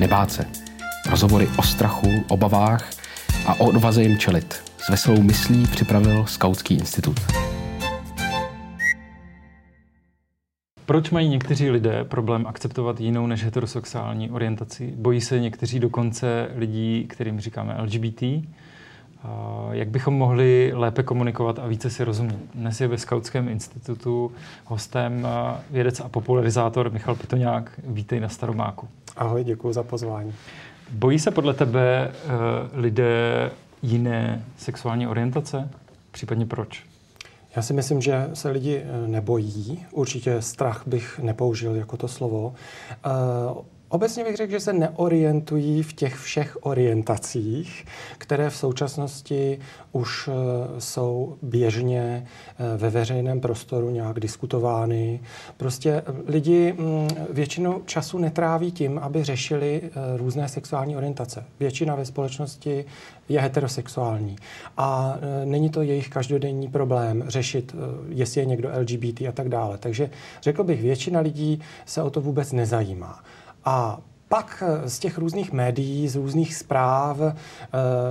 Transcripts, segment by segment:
nebát se. Rozhovory o strachu, obavách a o odvaze jim čelit. S veselou myslí připravil Skautský institut. Proč mají někteří lidé problém akceptovat jinou než heterosexuální orientaci? Bojí se někteří dokonce lidí, kterým říkáme LGBT? Jak bychom mohli lépe komunikovat a více si rozumět? Dnes je ve Skautském institutu hostem vědec a popularizátor Michal Pitoňák. Vítej na Staromáku. Ahoj, děkuji za pozvání. Bojí se podle tebe uh, lidé jiné sexuální orientace? Případně proč? Já si myslím, že se lidi nebojí. Určitě strach bych nepoužil jako to slovo. Obecně bych řekl, že se neorientují v těch všech orientacích, které v současnosti už eh, jsou běžně eh, ve veřejném prostoru nějak diskutovány. Prostě eh, lidi mm, většinou času netráví tím, aby řešili různé sexuální orientace. Většina ve společnosti je heterosexuální. A není to jejich každodenní problém řešit, jestli je někdo LGBT a tak dále. Takže řekl bych, většina lidí se o to vůbec nezajímá. A pak eh, z těch různých médií, z různých zpráv eh,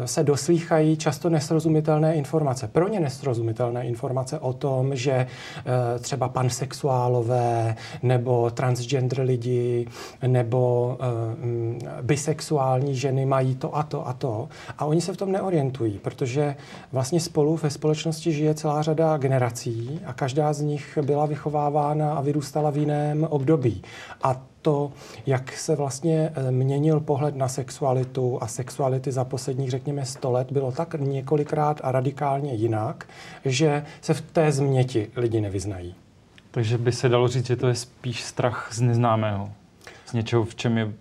se doslýchají často nesrozumitelné informace. Pro ně nesrozumitelné informace o tom, že eh, třeba pansexuálové nebo transgender lidi nebo mm, bisexuální ženy mají to a to a to. A oni se v tom neorientují, protože vlastně spolu ve společnosti žije celá řada generací a každá z nich byla vychovávána a vyrůstala v jiném období. A to, jak se vlastně eh, měnil pohled na sexualitu a sexuality za posledních, řekněme, 100 let, bylo tak několikrát a radikálně jinak, že se v té změti lidi nevyznají. Takže by se dalo říct, že to je spíš strach z neznámého, z něčeho, v čem je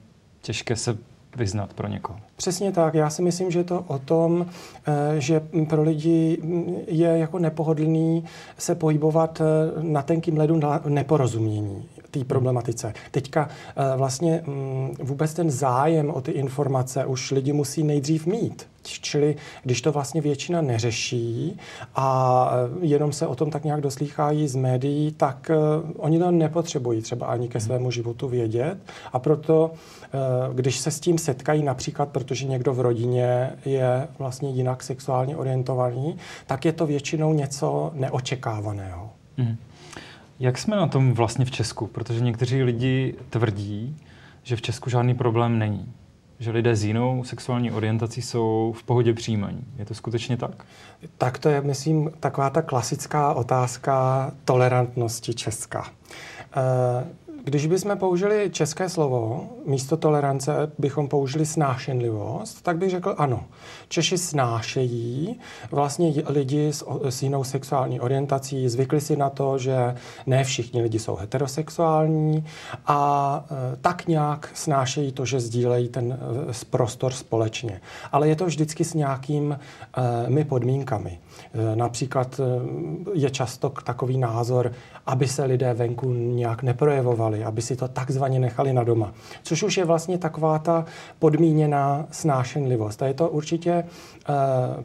těžké se vyznat pro někoho. Přesně tak. Já si myslím, že to o tom, eh, že pro lidi je jako nepohodlný se pohybovat eh, na tenkým ledu na neporozumění té problematice. Teďka eh, vlastně mm, vůbec ten zájem o ty informace už lidi musí nejdřív mít. Čili když to vlastně většina neřeší a jenom se o tom tak nějak doslýchají z médií, tak oni to nepotřebují třeba ani ke svému životu vědět. A proto, když se s tím setkají například, protože někdo v rodině je vlastně jinak sexuálně orientovaný, tak je to většinou něco neočekávaného. Hmm. Jak jsme na tom vlastně v Česku? Protože někteří lidi tvrdí, že v Česku žádný problém není. Že lidé s jinou sexuální orientací jsou v pohodě přijímaní. Je to skutečně tak? Tak to je, myslím, taková ta klasická otázka tolerantnosti Česka. E- když bychom použili české slovo, místo tolerance bychom použili snášenlivost, tak bych řekl ano. Češi snášejí vlastně lidi s, s jinou sexuální orientací, zvykli si na to, že ne všichni lidi jsou heterosexuální a e, tak nějak snášejí to, že sdílejí ten e, prostor společně. Ale je to vždycky s nějakými e, podmínkami. E, například e, je často takový názor, aby se lidé venku nějak neprojevovali, aby si to takzvaně nechali na doma. Což už je vlastně taková ta podmíněná snášenlivost. A je to určitě eh,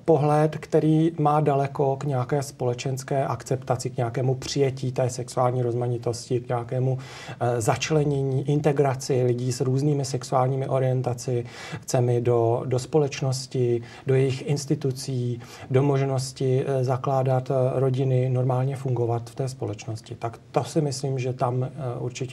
pohled, který má daleko k nějaké společenské akceptaci, k nějakému přijetí té sexuální rozmanitosti, k nějakému eh, začlenění, integraci lidí s různými sexuálními orientacemi do, do společnosti, do jejich institucí, do možnosti eh, zakládat rodiny, normálně fungovat v té společnosti. Tak to si myslím, že tam eh,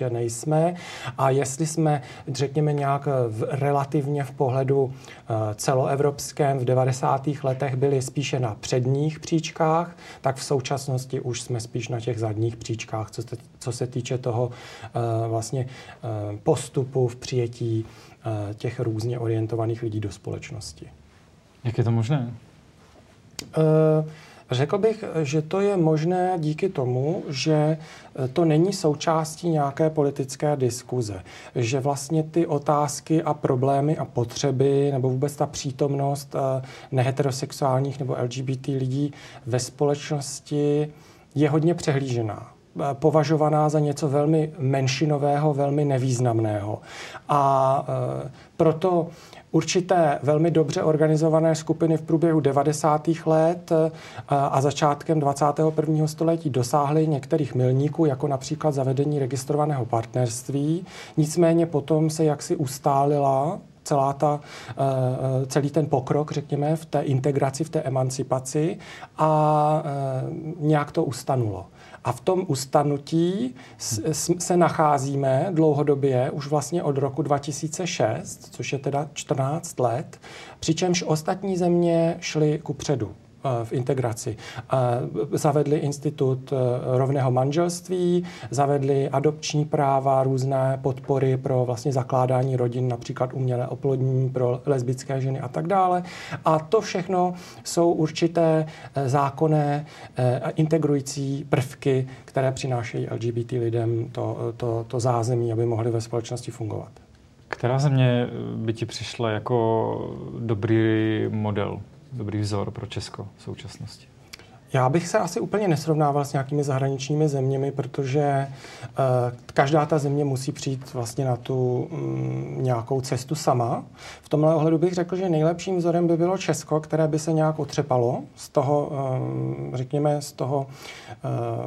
určitě nejsme. A jestli jsme, řekněme, nějak v, relativně v pohledu eh, celoevropském v 90. letech byli spíše na předních příčkách, tak v současnosti už jsme spíš na těch zadních příčkách, co, se, co se týče toho eh, vlastně postupu v přijetí těch různě orientovaných lidí do společnosti. Jak je to možné? Uh, Řekl bych, že to je možné díky tomu, že to není součástí nějaké politické diskuze. Že vlastně ty otázky a problémy a potřeby nebo vůbec ta přítomnost eh, neheterosexuálních nebo LGBT lidí ve společnosti je hodně přehlížená. považovaná za něco velmi menšinového, velmi nevýznamného. A proto určité velmi dobře organizované skupiny v průběhu 90. let eh, a začátkem 21. století dosáhly některých milníků, jako například zavedení registrovaného partnerství. Nicméně potom se jaksi ustálila celá ta, eh, eh, celý ten pokrok, řekněme, v té integraci, v té emancipaci a nějak to ustanulo. A v tom ustanutí se nacházíme dlouhodobě už vlastně od roku 2006, což je teda 14 let, přičemž ostatní země šly ku předu. Eh, v integraci. Zavedli institut eh, rovného manželství, zavedli adopční práva, různé podpory pro vlastně zakládání rodin, například umělé oplodnění pro lesbické ženy a tak dále. A to všechno jsou určité eh, zákonné integrující prvky, které přinášejí LGBT lidem to, to, to zázemí, aby mohli ve společnosti fungovat. Která země by ti přišla jako dobrý model dobrý vzor pro Česko v současnosti? Já bych se asi úplně nesrovnával s nějakými zahraničními zeměmi, protože uh, každá ta země musí přijít vlastně na tu um, nějakou cestu sama. V tomhle ohledu bych řekl, že nejlepším vzorem by bylo Česko, které by se nějak otřepalo z toho, um, řekněme, z toho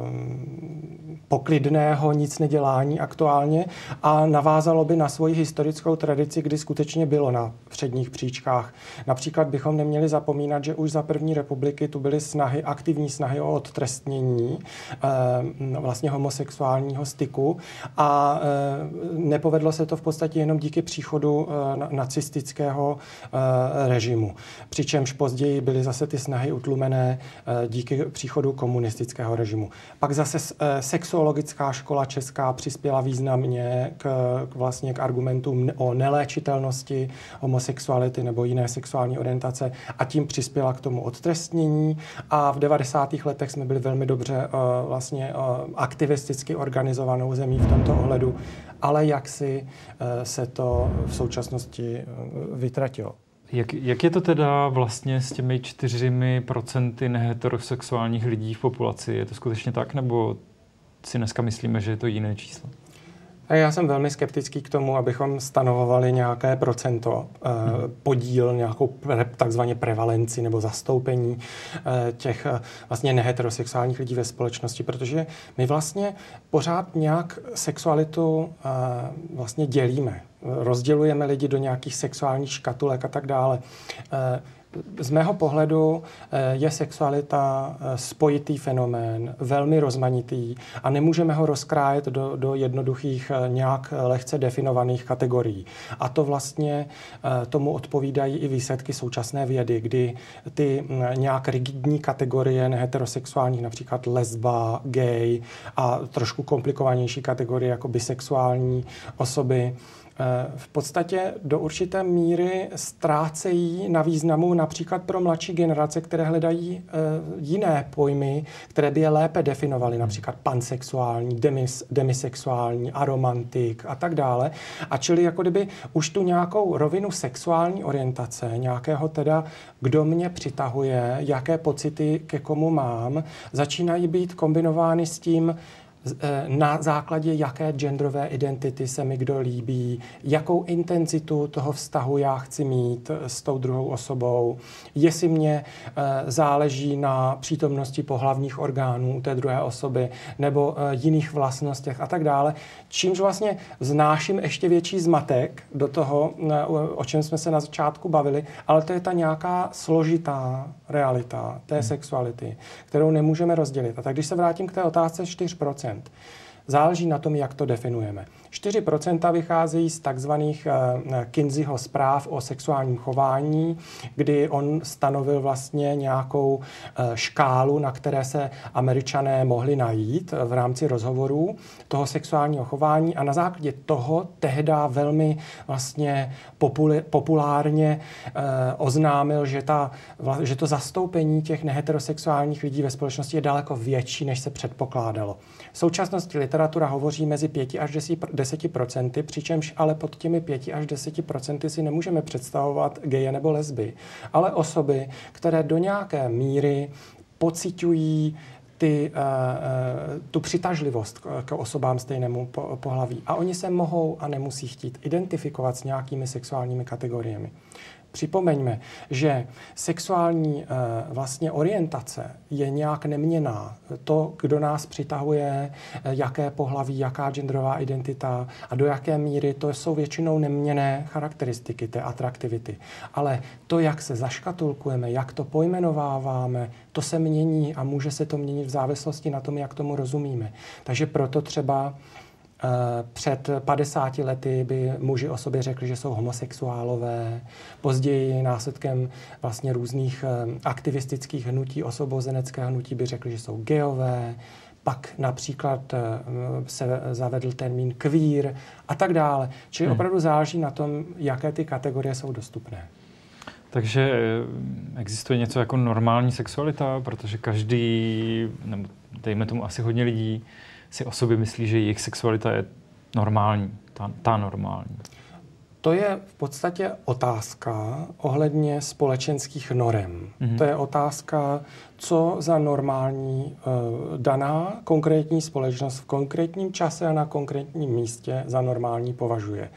um, poklidného nic nedělání aktuálně a navázalo by na svoji historickou tradici, kdy skutečně bylo na předních příčkách. Například bychom neměli zapomínat, že už za první republiky tu byly snahy aktivní aktivní snahy o odtrestnění eh, vlastně homosexuálního styku a eh, nepovedlo se to v podstatě jenom díky příchodu eh, nacistického režimu. Přičemž později byly zase ty snahy utlumené díky příchodu komunistického režimu. Pak zase sexuologická škola česká přispěla významně k, k vlastně k argumentům o neléčitelnosti homosexuality nebo jiné sexuální orientace a tím přispěla k tomu odtrestnění a v 90 90. letech jsme byli velmi dobře uh, vlastně uh, aktivisticky organizovanou zemí v tomto ohledu, ale jak si uh, se to v současnosti uh, vytratilo. Jak, jak je to teda vlastně s těmi čtyřmi procenty neheterosexuálních lidí v populaci? Je to skutečně tak, nebo si dneska myslíme, že je to jiné číslo? Já jsem velmi skeptický k tomu, abychom stanovovali nějaké procento, hmm. podíl, nějakou takzvaně prevalenci nebo zastoupení eh, těch eh, vlastně neheterosexuálních lidí ve společnosti, protože my vlastně pořád nějak sexualitu vlastně dělíme. Rozdělujeme lidi do nějakých sexuálních škatulek a tak dále z mého pohledu eh, je sexualita eh, spojitý fenomén, velmi rozmanitý a nemůžeme ho rozkrájet do, do jednoduchých eh, nějak lehce definovaných kategorií. A to vlastně tomu odpovídají i výsledky současné vědy, kdy ty hm, nějak rigidní kategorie neheterosexuálních, například lesba, gay a trošku komplikovanější kategorie jako bisexuální osoby, v podstatě do určité míry ztrácejí na významu například pro mladší generace, které hledají eh, jiné pojmy, které by je lépe definovaly, například pansexuální, demis, demisexuální, aromantik a tak dále. A čili jako kdyby už tu nějakou rovinu sexuální orientace, nějakého teda, kdo mě přitahuje, jaké pocity ke komu mám, začínají být kombinovány s tím, Eh, na základě jaké genderové identity se mi kdo líbí, jakou intenzitu toho vztahu já chci mít eh, s tou druhou osobou, jestli mě eh, záleží na přítomnosti pohlavních orgánů té druhé osoby nebo jiných vlastnostech a tak dále, čímž vlastně znáším ještě větší zmatek do toho, o čem jsme se na začátku bavili, ale to je ta nějaká složitá realita té hmm. sexuality, kterou nemůžeme rozdělit. A tak když se vrátím k té otázce 4%, Záleží na tom, jak to definujeme. 4% vycházejí z takzvaných eh, Kinseyho zpráv o sexuálním chování, kdy on stanovil vlastně nějakou eh, škálu, na které se američané mohli najít v rámci rozhovorů toho sexuálního chování a na základě toho tehda velmi vlastně populárně eh, oznámil, že, ta, že to zastoupení těch neheterosexuálních lidí ve společnosti je daleko větší, než se předpokládalo. V současnosti literatura hovoří mezi 5 až 10 procenty, přičemž ale pod těmi 5 až 10 procenty si nemůžeme představovat geje nebo lesby, ale osoby, které do nějaké míry pocitují ty, tu přitažlivost k osobám stejnému pohlaví. A oni se mohou a nemusí chtít identifikovat s nějakými sexuálními kategoriemi. Připomeňme, že sexuální eh, vlastně orientace je nějak neměná. To, kdo nás přitahuje, eh, jaké pohlaví, jaká genderová identita a do jaké míry, to jsou většinou neměné charakteristiky té atraktivity. Ale to, jak se zaškatulkujeme, jak to pojmenováváme, to se mění a může se to měnit v závislosti na tom, jak tomu rozumíme. Takže proto třeba před 50 lety by muži o sobě řekli, že jsou homosexuálové. Později následkem vlastně různých eh, aktivistických hnutí, osobozeneckého hnutí by řekli, že jsou geové. Pak například eh, se zavedl termín queer a tak dále. Čili hmm. opravdu záleží na tom, jaké ty kategorie jsou dostupné. Takže existuje něco jako normální sexualita, protože každý, nebo dejme tomu asi hodně lidí, si o sobě myslí, že jejich sexualita je normální, ta, ta normální? To je v podstatě otázka ohledně společenských norem. Mm-hmm. To je otázka, co za normální uh, daná konkrétní společnost v konkrétním čase a na konkrétním místě za normální považuje.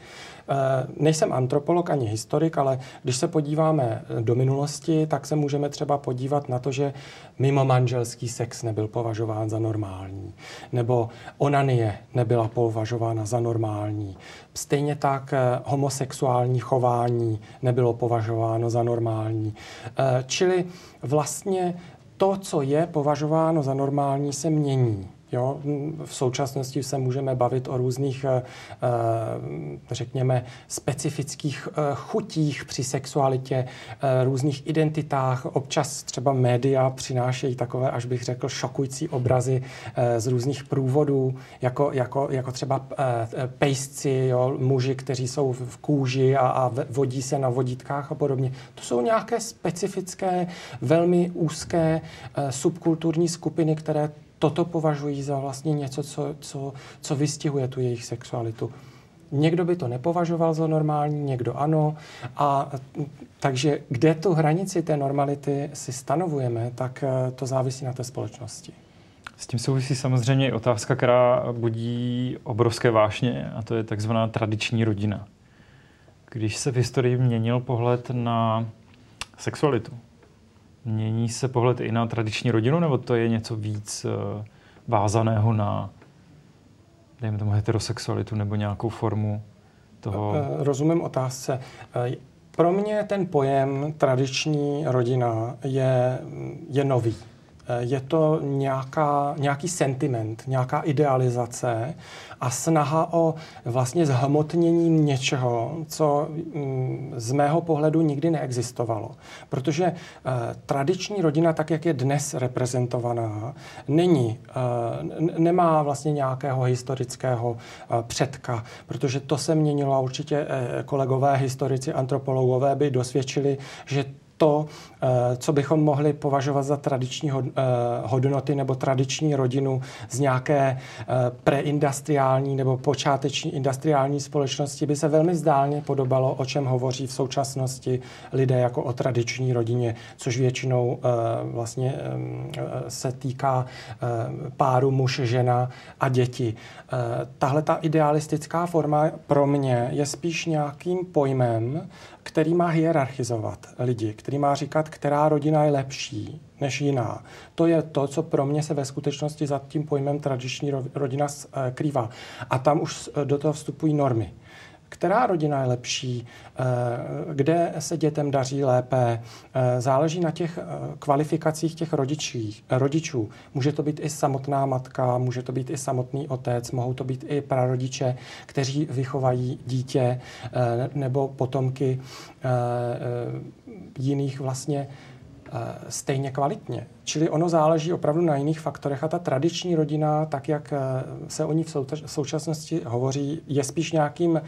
Eh, nejsem antropolog ani historik, ale když se podíváme do minulosti, tak se můžeme třeba podívat na to, že mimo manželský sex nebyl považován za normální, nebo onanie nebyla považována za normální. Stejně tak eh, homosexuální chování nebylo považováno za normální. Eh, čili vlastně to, co je považováno za normální, se mění. Jo, v současnosti se můžeme bavit o různých, eh, eh, řekněme, specifických eh, chutích při sexualitě, různých identitách. Občas třeba média přinášejí takové, až bych řekl, šokující obrazy z různých průvodů, jako, jako, jako třeba pejsci, jo, muži, kteří jsou v kůži a, a vodí se na vodítkách a podobně. To jsou nějaké specifické, velmi úzké subkulturní skupiny, které toto považují za vlastně něco, co, co, co vystihuje tu jejich sexualitu. Někdo by to nepovažoval za normální, někdo ano. A takže kde tu hranici té normality si stanovujeme, tak eh, to závisí na té společnosti. S tím souvisí samozřejmě i otázka, která budí obrovské vášně, a to je takzvaná tradiční rodina. Když se v historii měnil pohled na sexualitu, Mění se pohled i na tradiční rodinu, nebo to je něco víc uh, vázaného na, dejme tomu, heterosexualitu nebo nějakou formu toho? Eh, rozumím otázce. Eh, pro mě ten pojem tradiční rodina je, je nový. Je to nějaká, nějaký sentiment, nějaká idealizace a snaha o vlastně zhmotnění něčeho, co mm, z mého pohledu nikdy neexistovalo. Protože eh, tradiční rodina, tak jak je dnes reprezentovaná, není, eh, nemá vlastně nějakého historického eh, předka, protože to se měnilo a určitě kolegové historici, antropologové by dosvědčili, že to, eh, co bychom mohli považovat za tradiční eh, hodnoty nebo tradiční rodinu z nějaké eh, preindustriální nebo počáteční industriální společnosti, by se velmi zdálně podobalo, o čem hovoří v současnosti lidé jako o tradiční rodině, což většinou vlastně se týká páru muž, žena a děti. Tahle ta idealistická forma pro mě je spíš nějakým pojmem, který má hierarchizovat lidi, který má říkat, která rodina je lepší než jiná. To je to, co pro mě se ve skutečnosti za tím pojmem tradiční rodina eh, krývá. A tam už eh, do toho vstupují normy která rodina je lepší, eh, kde se dětem daří lépe. Eh, záleží na těch eh, kvalifikacích těch rodičí, rodičů. Může to být i samotná matka, může to být i samotný otec, mohou to být i prarodiče, kteří vychovají dítě nebo potomky jiných vlastně stejně kvalitně. Čili ono záleží opravdu na jiných faktorech a ta tradiční rodina, tak jak se o ní v současnosti hovoří, je spíš nějakým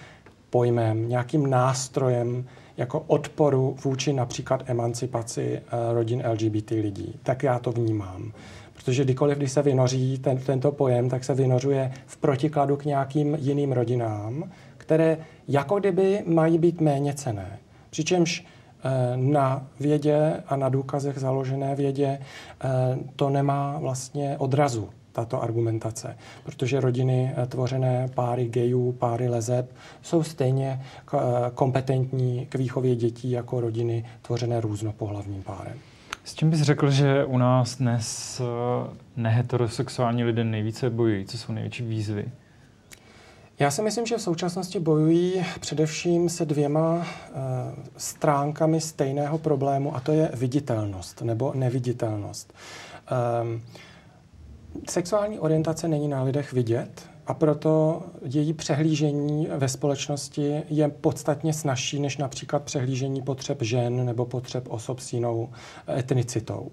pojmem, nějakým nástrojem jako odporu vůči například emancipaci eh, rodin LGBT lidí. Tak já to vnímám. Protože kdykoliv, když se vynoří ten, tento pojem, tak se vynořuje v protikladu k nějakým jiným rodinám, které jako kdyby mají být méně cené. Přičemž na vědě a na důkazech založené vědě to nemá vlastně odrazu tato argumentace, protože rodiny tvořené páry gejů, páry lezeb jsou stejně kompetentní k výchově dětí jako rodiny tvořené různopohlavním párem. S čím bys řekl, že u nás dnes neheterosexuální lidé nejvíce bojují? Co jsou největší výzvy? Já si myslím, že v současnosti bojují především se dvěma uh, stránkami stejného problému, a to je viditelnost nebo neviditelnost. Um, sexuální orientace není na lidech vidět a proto její přehlížení ve společnosti je podstatně snažší než například přehlížení potřeb žen nebo potřeb osob s jinou etnicitou.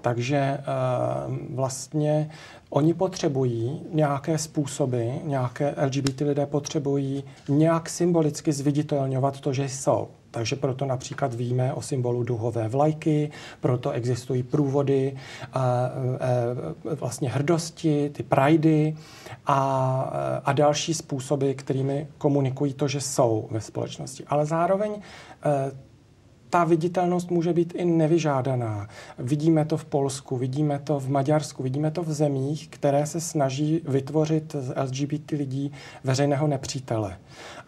Takže uh, vlastně Oni potřebují nějaké způsoby, nějaké LGBT lidé potřebují nějak symbolicky zviditelňovat to, že jsou. Takže proto například víme o symbolu duhové vlajky, proto existují průvody a, a, vlastně hrdosti, ty prajdy a, a další způsoby, kterými komunikují to, že jsou ve společnosti. Ale zároveň ta viditelnost může být i nevyžádaná. Vidíme to v Polsku, vidíme to v Maďarsku, vidíme to v zemích, které se snaží vytvořit z LGBT lidí veřejného nepřítele.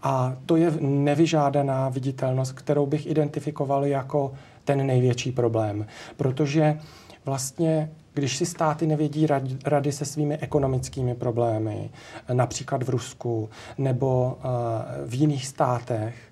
A to je nevyžádaná viditelnost, kterou bych identifikoval jako ten největší problém. Protože vlastně když si státy nevědí rady se svými ekonomickými problémy, například v Rusku nebo uh, v jiných státech, Eh,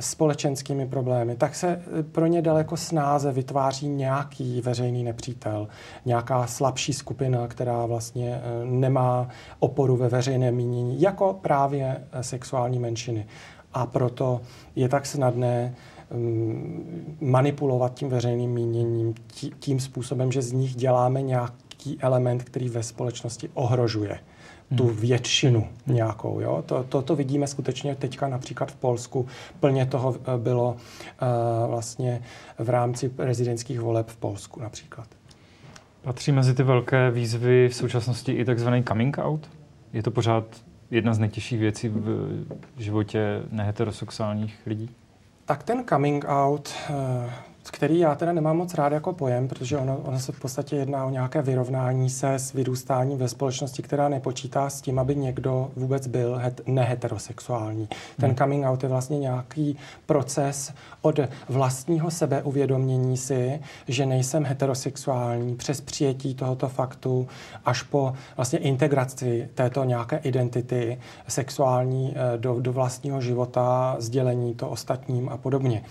společenskými problémy, tak se eh, pro ně daleko snáze vytváří nějaký veřejný nepřítel, nějaká slabší skupina, která vlastně eh, nemá oporu ve veřejném mínění, jako právě sexuální menšiny. A proto je tak snadné mm, manipulovat tím veřejným míněním tím způsobem, že z nich děláme nějaký element, který ve společnosti ohrožuje tu hmm. většinu nějakou. Jo? To, to, to vidíme skutečně teďka například v Polsku. Plně toho eh, bylo uh, vlastně v rámci prezidentských voleb v Polsku například. Patří mezi ty velké výzvy v současnosti i takzvaný coming out? Je to pořád jedna z nejtěžších věcí v životě neheterosexuálních lidí? Tak ten coming out uh, který já teda nemám moc rád jako pojem, protože ono, ono se v podstatě jedná o nějaké vyrovnání se s vyrůstáním ve společnosti, která nepočítá s tím, aby někdo vůbec byl het, neheterosexuální. Ten hmm. coming out je vlastně nějaký proces od vlastního sebeuvědomění si, že nejsem heterosexuální, přes přijetí tohoto faktu, až po vlastně integraci této nějaké identity sexuální eh, do, do vlastního života, sdělení to ostatním a podobně.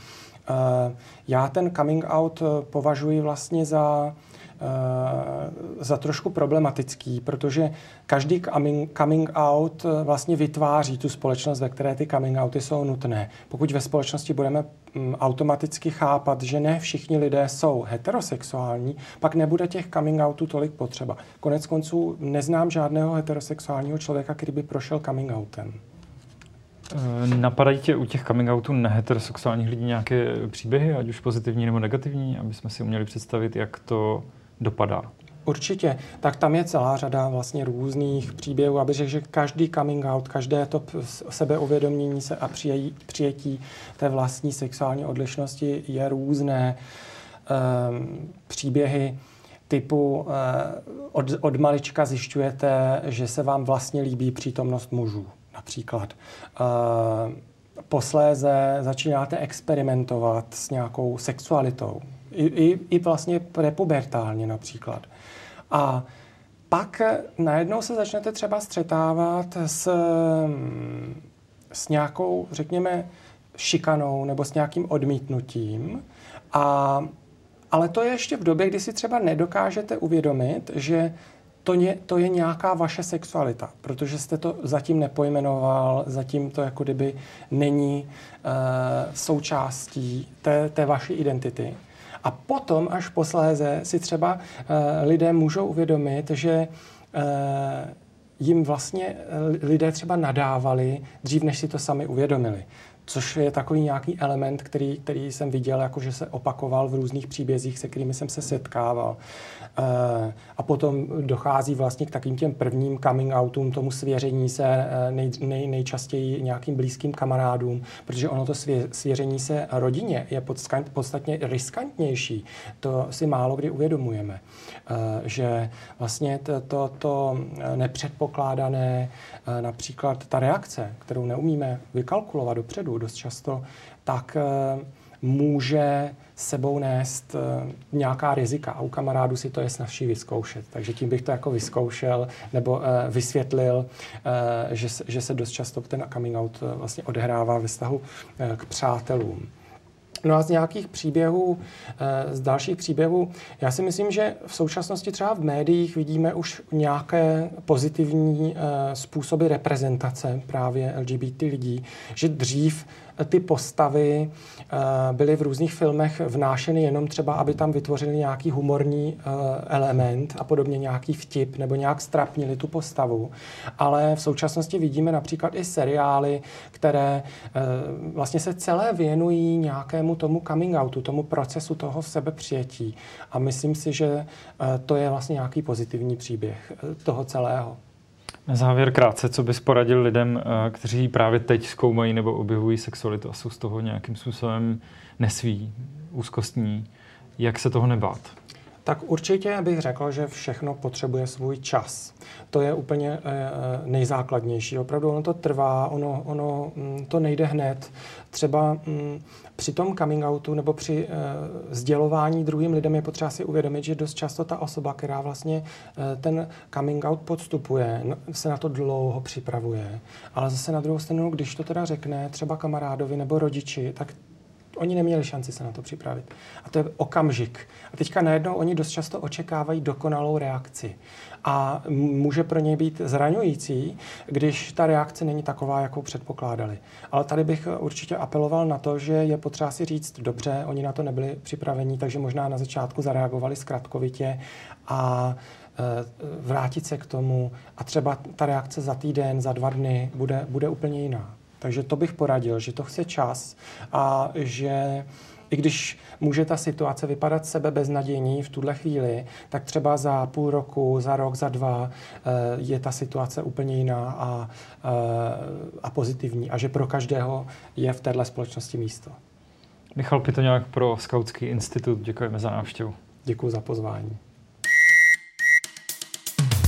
Eh, já ten coming out eh, považuji vlastně za, eh, za trošku problematický, protože každý coming, out vlastně vytváří tu společnost, ve které ty coming outy jsou nutné. Pokud ve společnosti budeme mm, automaticky chápat, že ne všichni lidé jsou heterosexuální, pak nebude těch coming outů tolik potřeba. Konec konců neznám žádného heterosexuálního člověka, který by prošel coming outem. Eh, napadají tě u těch coming outů neheterosexuálních lidí nějaké příběhy, ať už pozitivní nebo negativní, aby jsme si uměli představit, jak to dopadá? Určitě. Tak tam je celá řada vlastně různých příběhů, aby řekl, že každý coming out, každé to sebeuvědomění se a přijetí, přijetí té vlastní sexuální odlišnosti je různé. Um, příběhy typu uh, od, od malička zjišťujete, že se vám vlastně líbí přítomnost mužů například. Uh, posléze začínáte experimentovat s nějakou sexualitou. I, i, i vlastně prepubertálně například. A pak najednou se začnete třeba střetávat s, s nějakou, řekněme, šikanou nebo s nějakým odmítnutím. A, ale to je ještě v době, kdy si třeba nedokážete uvědomit, že to je, to je nějaká vaše sexualita, protože jste to zatím nepojmenoval, zatím to jako kdyby není uh, součástí té, té vaší identity. A potom až posléze si třeba uh, lidé můžou uvědomit, že uh, jim vlastně lidé třeba nadávali dřív, než si to sami uvědomili. Což je takový nějaký element, který, který jsem viděl, jako že se opakoval v různých příbězích, se kterými jsem se setkával. Eh, a potom dochází vlastně k takým těm prvním coming outům, tomu svěření se eh, nej, nej, nejčastěji nějakým blízkým kamarádům, protože ono to svě, svěření se rodině je podstatně riskantnější. To si málo kdy uvědomujeme, eh, že vlastně to, to, to nepředpokládané, například ta reakce, kterou neumíme vykalkulovat dopředu dost často, tak může sebou nést eh, nějaká rizika a u kamarádů si to je snažší vyzkoušet. Takže tím bych to jako vyzkoušel nebo eh, vysvětlil, eh, že, že se dost často ten coming out vlastně odehrává ve vztahu k přátelům. No a z nějakých příběhů, z dalších příběhů, já si myslím, že v současnosti třeba v médiích vidíme už nějaké pozitivní způsoby reprezentace právě LGBT lidí, že dřív ty postavy eh, byly v různých filmech vnášeny jenom třeba, aby tam vytvořili nějaký humorní eh, element a podobně nějaký vtip nebo nějak strapnili tu postavu. Ale v současnosti vidíme například i seriály, které eh, vlastně se celé věnují nějakému tomu coming outu, tomu procesu toho sebepřijetí. A myslím si, že to je vlastně nějaký pozitivní příběh toho celého. Na závěr krátce, co bys poradil lidem, eh, kteří právě teď zkoumají nebo objevují sexualitu a jsou z toho nějakým způsobem nesví, úzkostní, jak se toho nebát? Tak určitě bych řekl, že všechno potřebuje svůj čas. To je úplně eh, eh, nejzákladnější. Opravdu ono to trvá, ono, ono mm, to nejde hned. Třeba mm, při tom coming outu nebo při uh, sdělování druhým lidem je potřeba si uvědomit, že dost často ta osoba, která vlastně uh, ten coming out podstupuje, se na to dlouho připravuje. Ale zase na druhou stranu, když to teda řekne třeba kamarádovi nebo rodiči, tak oni neměli šanci se na to připravit. A to je okamžik. A teďka najednou oni dost často očekávají dokonalou reakci. A může pro ně být zraňující, když ta reakce není taková, jakou předpokládali. Ale tady bych určitě apeloval na to, že je potřeba si říct, dobře, oni na to nebyli připraveni, takže možná na začátku zareagovali zkratkovitě a e, vrátit se k tomu a třeba ta reakce za týden, za dva dny bude, bude úplně jiná. Takže to bych poradil, že to chce čas a že i když může ta situace vypadat sebe beznadějní v tuhle chvíli, tak třeba za půl roku, za rok, za dva eh, je ta situace úplně jiná a, eh, a pozitivní a že pro každého je v této společnosti místo. Michal Pitoňák pro Skautský institut, děkujeme za návštěvu. Děkuji za pozvání.